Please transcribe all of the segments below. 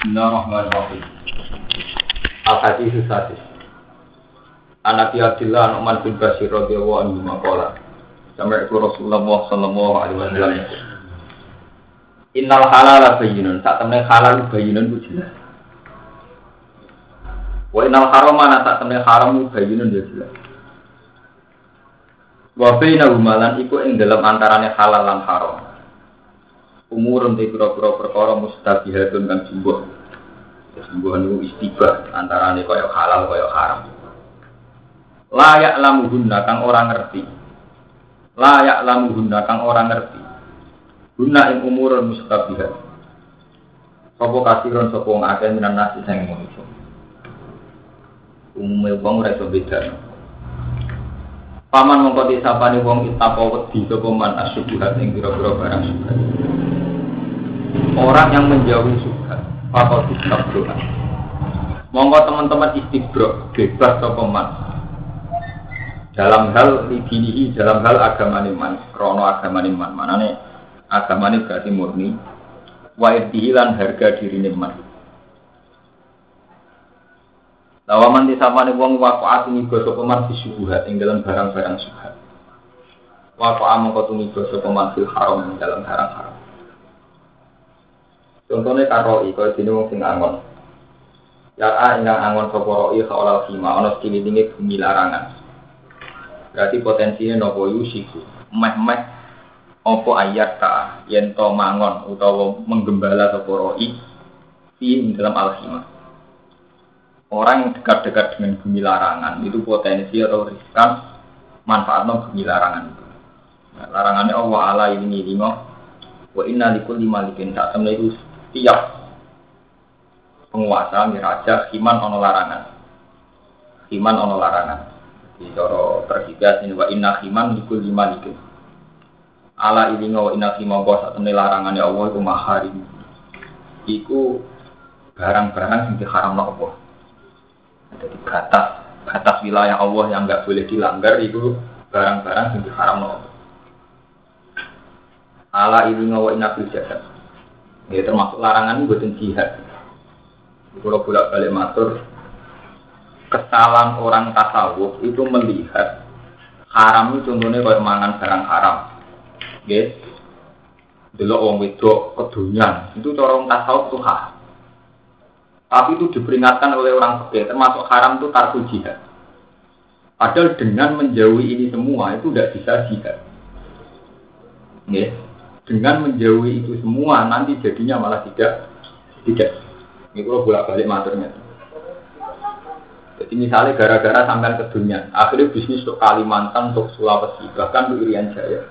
Bismillahirrahmanirrahim. Al-Hadis Sadis. Anak Abdullah Nu'man bin Basir radhiyallahu anhu maqala. Sampai itu Rasulullah sallallahu alaihi wasallam. Innal halala bayyinun, tak temne halal bayyinun ku jelas. Wa innal harama ana tak temne haram bayyinun ya jelas. Wa baina humalan iku ing dalam antarane halal lan haram. Umurun te pira-pira perkara mustabihatun kang jumbuh. Jumbuh niku istibah antarane kaya halal kaya haram. Layak guna kang orang ngerti. Layak lamu guna kang orang ngerti. Guna ing umurun mustabihat. Sopo kasiron sopo wong akeh minan nasi sing manusa. Umume wong ora iso bedano. Paman mongko disapani wong itako wedi sapa man asyubuhat ing pira-pira barang syubhat. Orang yang menjauhi syubhat, fakol kitab doa. Monggo teman-teman istibro bebas sapa man. Dalam hal lidinihi, dalam hal agama man, krono agama man, manane agama berarti murni. Wa lan harga diri man. Lawaman disapane wong wafaat niga sapa man disubuhat ing dalam barang-barang subhat. Wafaat mongko tuniga sapa man fil haram dalam barang haram. Contohnya karoi, kalau dini wong sing angon. Ya ingkang angon sapa roi khaulal khima ana sekililinge bumi larangan. Berarti potensinya nopo yusiku. Meh-meh opo ayat ta yen to mangon utawa menggembala sapa roi di dalam al-khimah orang yang dekat-dekat dengan bumi larangan itu potensi atau riskan manfaatnya bumi larangan itu. Nah, larangannya Allah ala ini lima wa inna likul lima likin tak temen itu tiap penguasa raja iman ono larangan. Iman ono larangan. Di coro tergigas ini wa inna iman likul lima likin ala ini wa inna lima bos atau larangannya Allah itu mahari iku barang-barang yang diharam Allah jadi batas batas wilayah Allah yang nggak boleh dilanggar itu barang-barang yang diharam Allah. Ala ini ngawa inabil jasad. Ya termasuk larangan buatin jihad. Kalau bolak balik matur, kesalahan orang tasawuf itu melihat haram itu contohnya kalau mangan barang haram. Yes. Dulu orang wedok kedunyan itu corong tasawuf tuh haram. Tapi itu diperingatkan oleh orang fakir, termasuk haram itu tarku jihad. Padahal dengan menjauhi ini semua itu tidak bisa jihad. Ya. Dengan menjauhi itu semua nanti jadinya malah tidak tidak. Ini kalau bolak balik maturnya. Jadi misalnya gara-gara sampai ke dunia, akhirnya bisnis untuk Kalimantan, untuk Sulawesi, bahkan untuk Irian Jaya.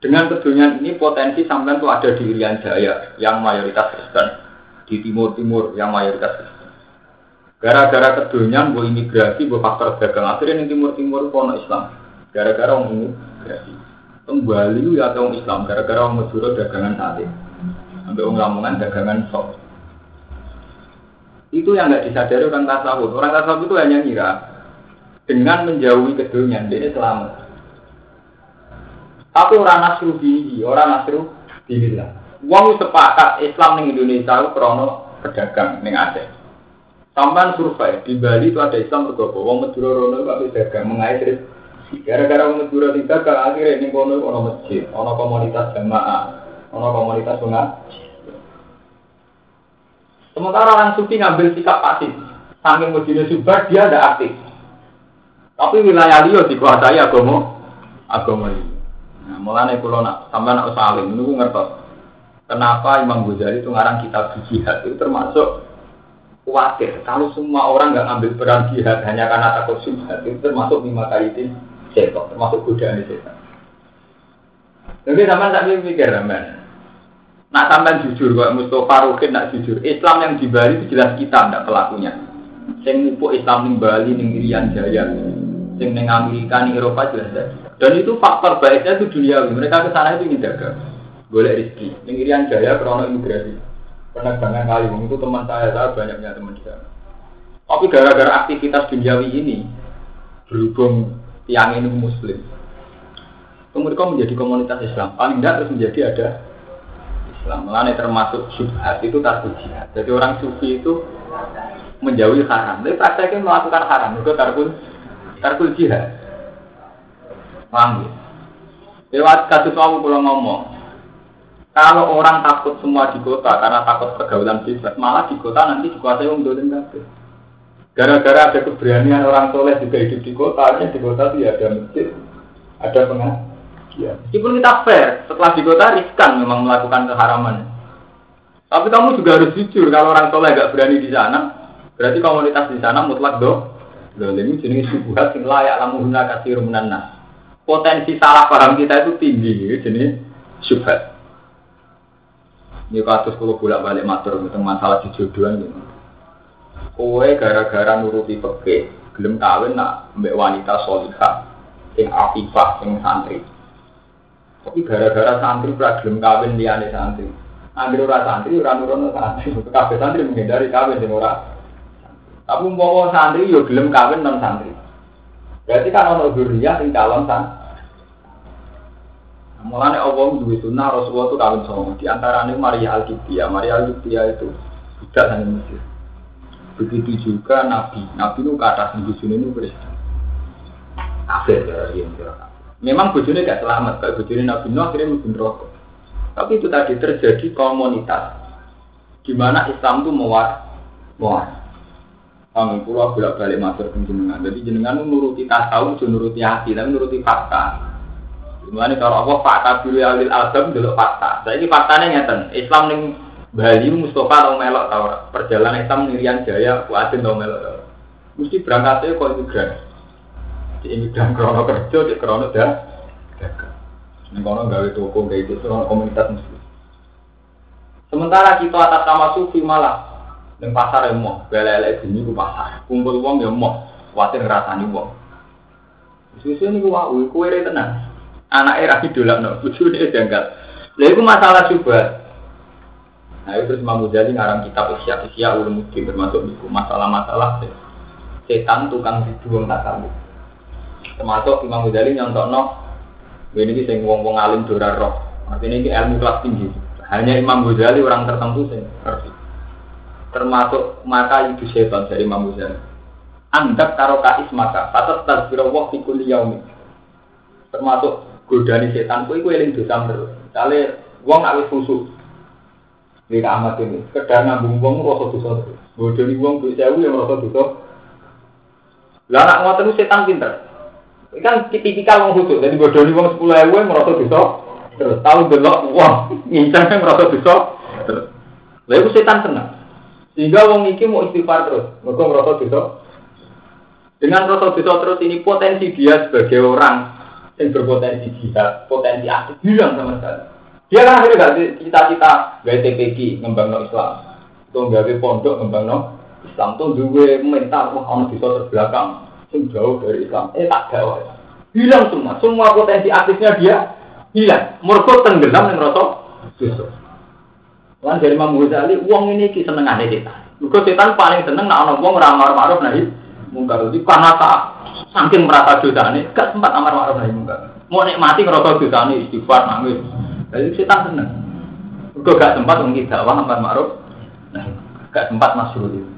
Dengan kedunian ini potensi sampai itu ada di Irian Jaya yang mayoritas Kristen di timur-timur yang mayoritas Kristen. Gara-gara kedunian, bu imigrasi, bu faktor dagang, akhirnya di timur-timur kono Islam. Gara-gara orang imigrasi. Kembali ya orang Islam, gara-gara orang Madura dagangan sate. Sampai orang Lamongan dagangan sok. Itu yang nggak disadari orang tasawuf. Orang tasawuf itu hanya ngira dengan menjauhi kedunian, dia selamat. Tapi orang nasru bihi, orang nasru bilillah. Wong sepakat Islam ning Indonesia itu krono pedagang ning Aceh. Sampai survei di Bali itu ada Islam bergopo. Wong Madura rono itu dagang Gara-gara wong Madura tidak kan akhirnya ning kono ono masjid, ono komunitas jamaah, ono komunitas pengaji. Sementara orang sufi ngambil sikap pasif. Saking masjidnya subar dia ada aktif. Tapi wilayah liya dikuasai agama agama ini. Nah, mulane kula nak sampean nak saling niku ngertos. Kenapa Imam Ghazali itu ngarang kitab jihad itu termasuk khawatir kalau semua orang nggak ngambil peran jihad hanya karena takut syubhat itu termasuk lima kali itu setok termasuk godaan setan. Jadi sama tak mikir teman. Nak sampai jujur kok Mustafa Rukin nak jujur Islam yang di Bali itu jelas kita tidak pelakunya. Sing mupu Islam di Bali ning Irian Jaya, sing ning Amerika Eropa jelas. Dan itu faktor baiknya itu dunia. Mereka ke sana itu ingin dagang boleh rezeki. Yang Irian Jaya krono imigrasi. Penerbangan kali itu teman saya, saya banyaknya teman di sana. Tapi gara-gara aktivitas duniawi ini, berhubung tiang ini muslim, kemudian menjadi komunitas Islam. Paling tidak terus menjadi ada Islam. Mulane termasuk syubhat itu tarkul jihad. Jadi orang sufi itu menjauhi haram. Tapi prakteknya melakukan haram itu tarkul tarkul jihad. Paham ya? Lewat kasus kamu kalau ngomong, kalau orang takut semua di kota karena takut pergaulan bebas, malah di kota nanti dikuasai orang dolim kabeh. Gara-gara ada keberanian orang soleh juga hidup di kota, di kota itu ya ada masjid, ada pengajian. Meskipun kita fair, setelah di kota riskan memang melakukan keharaman. Tapi kamu juga harus jujur, kalau orang soleh gak berani di sana, berarti komunitas di sana mutlak do. Loh, ini jenis subuhat yang layak lamuhuna kasih rumunana potensi salah paham kita itu tinggi gitu, jenis syubhat. Ini kasus kalau bolak balik matur tentang masalah jodohan gitu. Kowe gara-gara nuruti peke, belum kawin nak mbak wanita solihah, sing afifah, sing santri. Tapi gara-gara santri pernah belum kawin liane santri. Ambil ora santri, ora nurono santri. Kabeh santri menghindari kawin sing ora. Tapi mau santri yo gelem kawin non santri. Berarti kan ono duriya sing calon santri. Mulane Allah duwe sunnah Rasulullah itu kawin sama. Di antaranya Maria al Maria al itu tidak hanya Mesir. Begitu juga Nabi. Nabi itu ke atas di sini itu Kristen. Kafir ya, yang kira Memang bujurnya gak selamat. Kayak bujurnya Nabi Nuh akhirnya mungkin rokok. Tapi itu tadi terjadi komunitas. Di mana Islam itu mewar, mewar. Kami pulau bolak balik masuk ke jenengan. Jadi jenengan nuruti tasawuf, nuruti hati, tapi nuruti fakta. Mulane kalau Allah fakta biru alil album dulu fakta. Saya ini faktanya ngeten. Islam ning Bali Mustafa tau melok tau perjalanan Islam Nirian Jaya Kuatin tau melok tau. Mesti berangkatnya kok imigran. Di imigran krono kerja, di krono dah. Ini kono gawe toko kayak itu komunitas muslim. Sementara kita atas nama sufi malah Neng pasar yang mau, bela-bela bunyi ku pasar. Kumpul uang yang mau, khawatir ngerasani uang. Susu ini ku wau, kue tenang anak era idolak no bujune janggal lha iku masalah coba nah itu terus Imam Ghazali ngarang kitab Isya Isya Ulumuddin termasuk itu masalah-masalah setan tukang dibuang tasawuf termasuk Imam Ghazali no ini sing wong-wong alim dorar roh. Artinya ini ilmu kelas tinggi. Hanya Imam Ghazali orang tertentu sing ngerti. Termasuk maka itu setan dari Imam Ghazali. Anggap karo kais maka patas tasbirullah fi kulli yaumin termasuk godani setan kuwi kuwi eling dosa terus. Kale wong awis khusus. Iki amat ini, sekedar ngambung wong rasa dosa terus. Godani wong duit sewu yang rasa dosa. Lah nak ngoten setan pinter. Ini kan tipikal wong khusus, jadi godani wong 10.000 yang merasa dosa. Terus tahu delok wong ngincang merasa dosa. Terus. Lah itu setan seneng. Sehingga wong iki mau istighfar terus, mergo merasa dosa. Dengan rasa dosa terus ini potensi dia sebagai orang yang berpotensi jihad, potensi aktif hilang sama sekali. Dia kan akhirnya gak cita-cita gaya TPG ngembang Islam, tuh gawe pondok ngembang Islam tuh dua mental wah orang bisa terbelakang, yang jauh dari Islam, eh tak ada hilang semua, semua potensi aktifnya dia hilang, mereka tenggelam yang rasa justru. Lan dari Imam Ghazali, uang ini seneng aneh setan. Mereka setan paling seneng nak orang uang ramar maruf nahi mungkar. Jadi karena tak saking merasa dosa ini, gak sempat amar ma'ruf nahi mungkar. Mau nikmati ngerasa dosa ini istighfar nangis. Jadi kita seneng. Gue gak sempat mungkin dakwah amar ma'ruf nah gak sempat masuk itu.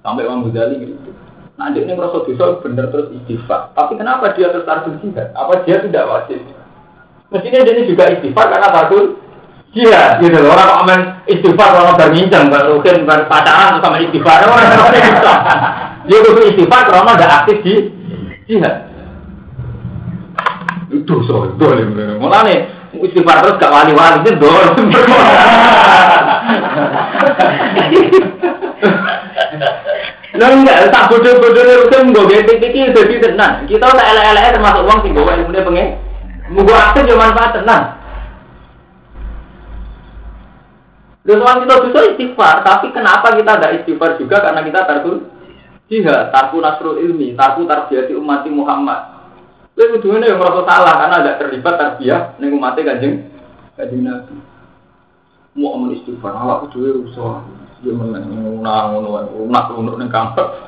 Sampai Imam Ghazali gitu. Nah, dia ini merasa dosa bener terus istighfar. Tapi kenapa dia terus jihad? Apa dia tidak wajib? Mestinya dia ini juga istighfar karena tarsul Iya, gitu loh. Orang komen istighfar orang berbincang, baru mungkin pacaran sama istighfar. Orang bisa. Dia kudu istighfar karena ada aktif di jihad. Itu so, dolim. Mulane istighfar terus gak wali-wali itu dolim. Lah enggak, tak bodoh-bodoh urusan gue gede iki dadi tenang. Kita tak elek-elek termasuk uang sing gue ilmune pengen. Mugo aktif yo manfaat tenang. Lalu kita bisa istighfar, tapi kenapa kita ada istighfar juga karena kita tertulis Jihad, tarku nasrul ilmi, tarku tarbiyati umat Muhammad. Itu tujuannya yang merasa salah karena ada terlibat tarbiyah ning umat kanjeng kanjeng Nabi. Mau amun istighfar, Allah aku duwe rusak. Dia menang ngono nak ngono ning kamar.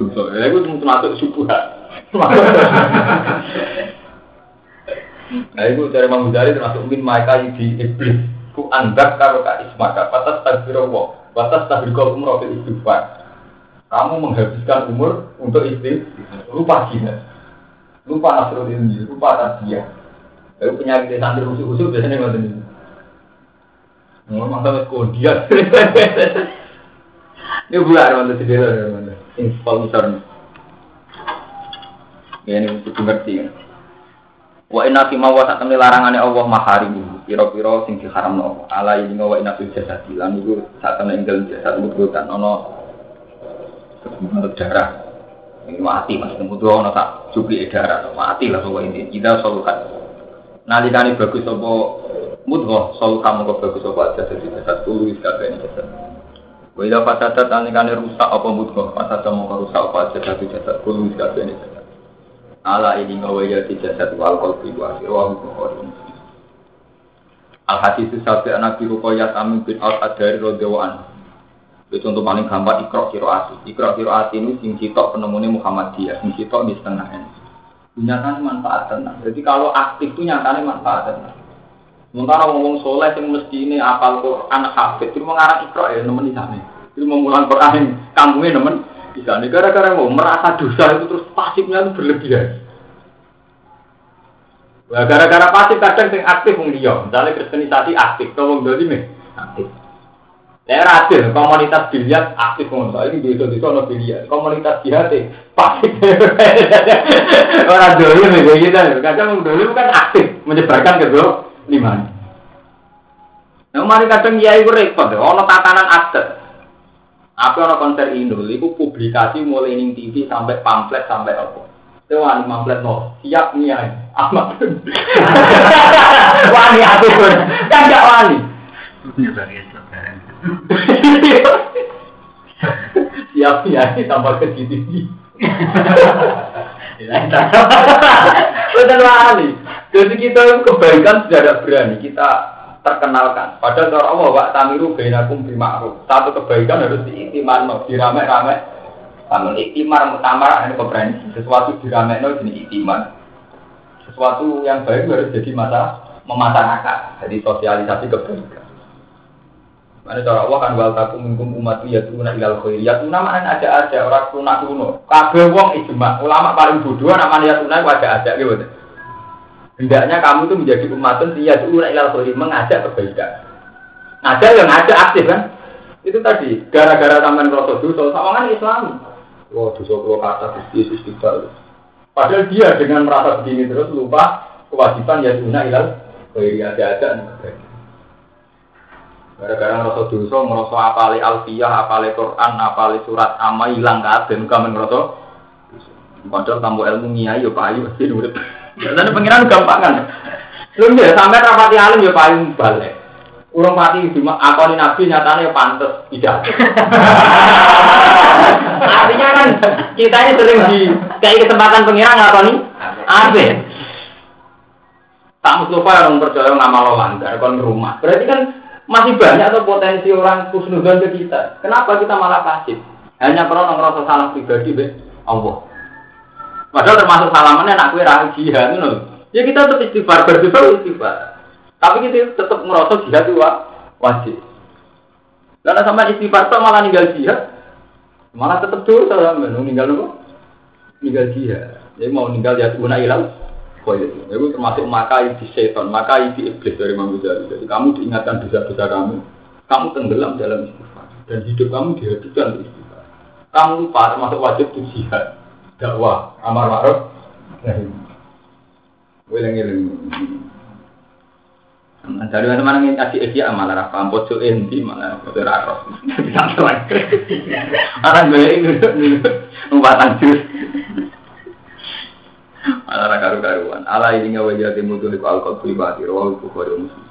Dosa. Ya iku termasuk subuhat. Nah itu dari Imam Ghazali termasuk min maika di iblis. Ku andak karo ka ismaka batas takbiro wa batas umroh fil istighfar. Kamu menghabiskan umur untuk istri lupa gina, lupa nasruddin, lupa tadiyah. Lalu penyakit santri usul-usul biasanya nggak ini. Ngomong sampai kodian. Ini bulan mana sendiri mana. Install misalnya. Ya ini mesti ngerti. Wa inna fi ma wa satamni larangane Allah maharimu pira-pira sing diharamno Allah. Ala ini wa inna fil jasad lan iku satamne ing dalem jasad mudghatan ana darah. Ini mati mas, mudho ana tak cupi darah, mati lah pokok ini. Kita solukan. Nalikane bagus apa? Mudghah solu kamu kok bagus apa? Jasad jasad tulu wis kabeh jasad. Wa ila fasadat nalikane rusak apa mudghah? Fasadat mau rusak apa? Jasad jasad tulu wis kabeh jasad. Ala ini ngawaya di jasad wal kolbi wa sirwahu bukhari al hadis sabi anak koyat amin bin al adari rodewan itu contoh paling gampang ikro kiroati ikro kiroati ini sing sitok penemunya Muhammadiyah sing sitok di setengah ini nyatanya manfaat tenang jadi kalau aktif itu nyatanya manfaat tenang Sementara ngomong soleh yang mesti ini apal Quran hafid, itu mengarang ikro ya nemen di sana. Itu mengulang Quran kampungnya nemen di sana. Gara-gara mau merasa dosa itu terus pasifnya itu berlebihan. Gara-gara pasif kadang sing aktif wong liya, misalnya kristenisasi aktif, to wong nih aktif. Daerah adil, komunitas biliar aktif wong ini bisa bisa ono biliar, komunitas jihad pasif. Orang dulu nih kayak gitu, kadang dulu kan aktif menyebarkan ke lima. Nah, mari kadang kiai itu repot, ono tatanan adat. Apa ono konser Indo, itu publikasi mulai ning TV sampai pamflet sampai apa. Itu wani mamplet no, siap niai, amat. wani pun, kan gak wani. Siap niai tambah ke GTV. Bukan wani. Jadi kita kebaikan sudah ada berani kita terkenalkan. Padahal kalau Allah wa tamiru bainakum bima'ruf. Satu kebaikan harus diitiman, dirame-rame namun iktimar mutamar ini keberanian sesuatu diramekno jenis iktimar. Sesuatu yang baik harus jadi masa memasyarakat, jadi sosialisasi kebaikan. Mana cara Allah kan wal takum minkum umat ya tuna ilal khair. Ya tuna mana ada ada orang tuna tuno. Kabeh wong ijma. Ulama paling bodoh namanya ya tuna ada ada gitu. Hendaknya kamu itu menjadi umatun ya tuna ilal khair mengajak kebaikan. Ngajak yang ngajak aktif kan. Itu tadi gara-gara taman rasa dosa kan Islam. Wah, dosa kalau kata Gusti istighfar. Padahal dia dengan merasa begini terus lupa kewajiban ya guna ilal khairi ada-ada Gara-gara ngerasa dosa, ngerasa apali alfiyah, apali Quran, apali surat ama hilang kabeh, muka men ngerasa Padahal kamu ilmu nyai ya payu pasti urip. Dan pengiran gampangan. Lu ya sampai rapati alim ya payu balik. Urung mati cuma akoni nabi nyatanya pantas tidak. Artinya kan kita ini sering di kayak kesempatan pengiran ngakoni abe. Tak Mustafa orang percaya ngamal langgar kon rumah. Berarti kan masih banyak atau potensi orang kusnudon ke kita. Kenapa kita malah pasif? Hanya karena ngerasa salah pribadi be Allah. Padahal termasuk salamannya anak kue rahasia, Ya kita tetap istighfar, berdoa istighfar. Tapi kita tetap merasa jihad itu wajib. Karena sama istighfar malah ninggal jihad, malah tetap dosa sama ninggal apa? Ninggal jihad. Jadi mau ninggal jihad guna ilang. Itu. Itu termasuk maka di setan, maka di iblis dari Imam Ghazali. Jadi kamu diingatkan dosa-dosa kamu, kamu tenggelam dalam istighfar dan hidup kamu dihabiskan di istighfar. Kamu lupa termasuk wajib di jihad, dakwah, amar ma'ruf, nahi. Weleng-weleng. Dari mana mana ingin kasih dia malah rafa pojok enti malah pojok raro. Santai. Orang gue ini numpatan jus. Malah karu karuan. Allah ini nggak wajah timu tuh di alkohol pribadi. Rawal bukhari muslim.